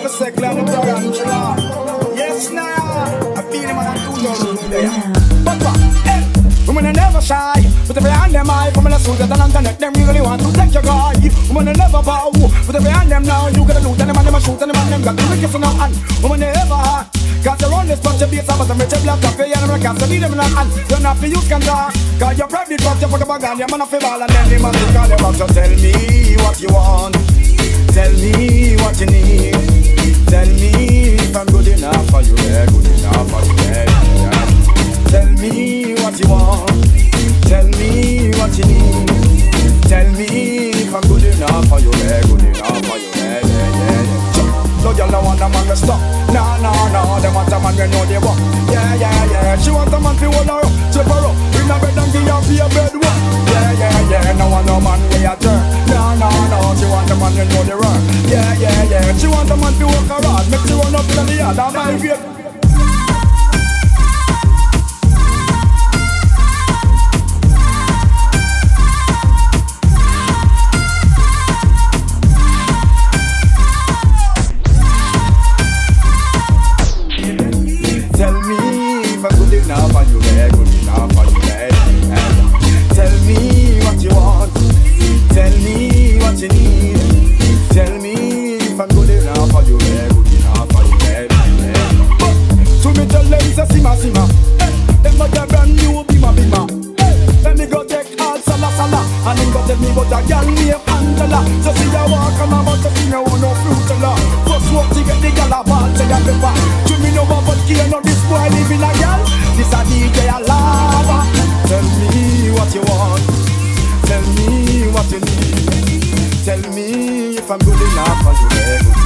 and. Yes, now. I feel him and I do no there. But what? Eh. Women are never shy, but every hand them high From a suit that an internet, them really want to take your guy. Women are never bow, but every hand them now. You gotta loot and them and them a shoot and them and them got the wicked their hand. Women never cause they're on this bunch of beats rich. And black coffee and them a cast, need them in their hand. You're not for use can talk, cause you're private but you put a bag on your man a fi ball And then the to you tell me what you want. Tell me what man to stop. No, no, no, them want a man we know they want. Yeah, yeah, yeah. She want a man to hold her up, chip her up, in a bed and give her for your bed one. Yeah, yeah, yeah. No want no man we a turn. No, no, no. She want a man we know they run. Yeah, yeah, yeah. She want a man to her hard, make she run up in the yard and my grave. I'm good enough for you, yeah, good enough for you, yeah. Tell me what you want. Tell me what you need. Tell me if I'm good enough for you, yeah, good enough for you. But to me tell them say sima sima. Them got a brand new bima bima. Then me go take all sala sala, and them go tell me about a girl named Angela. So see ya walk on about the thing you want no fruit. First walk to get the gal a ball, say ya pepper. na voz do nego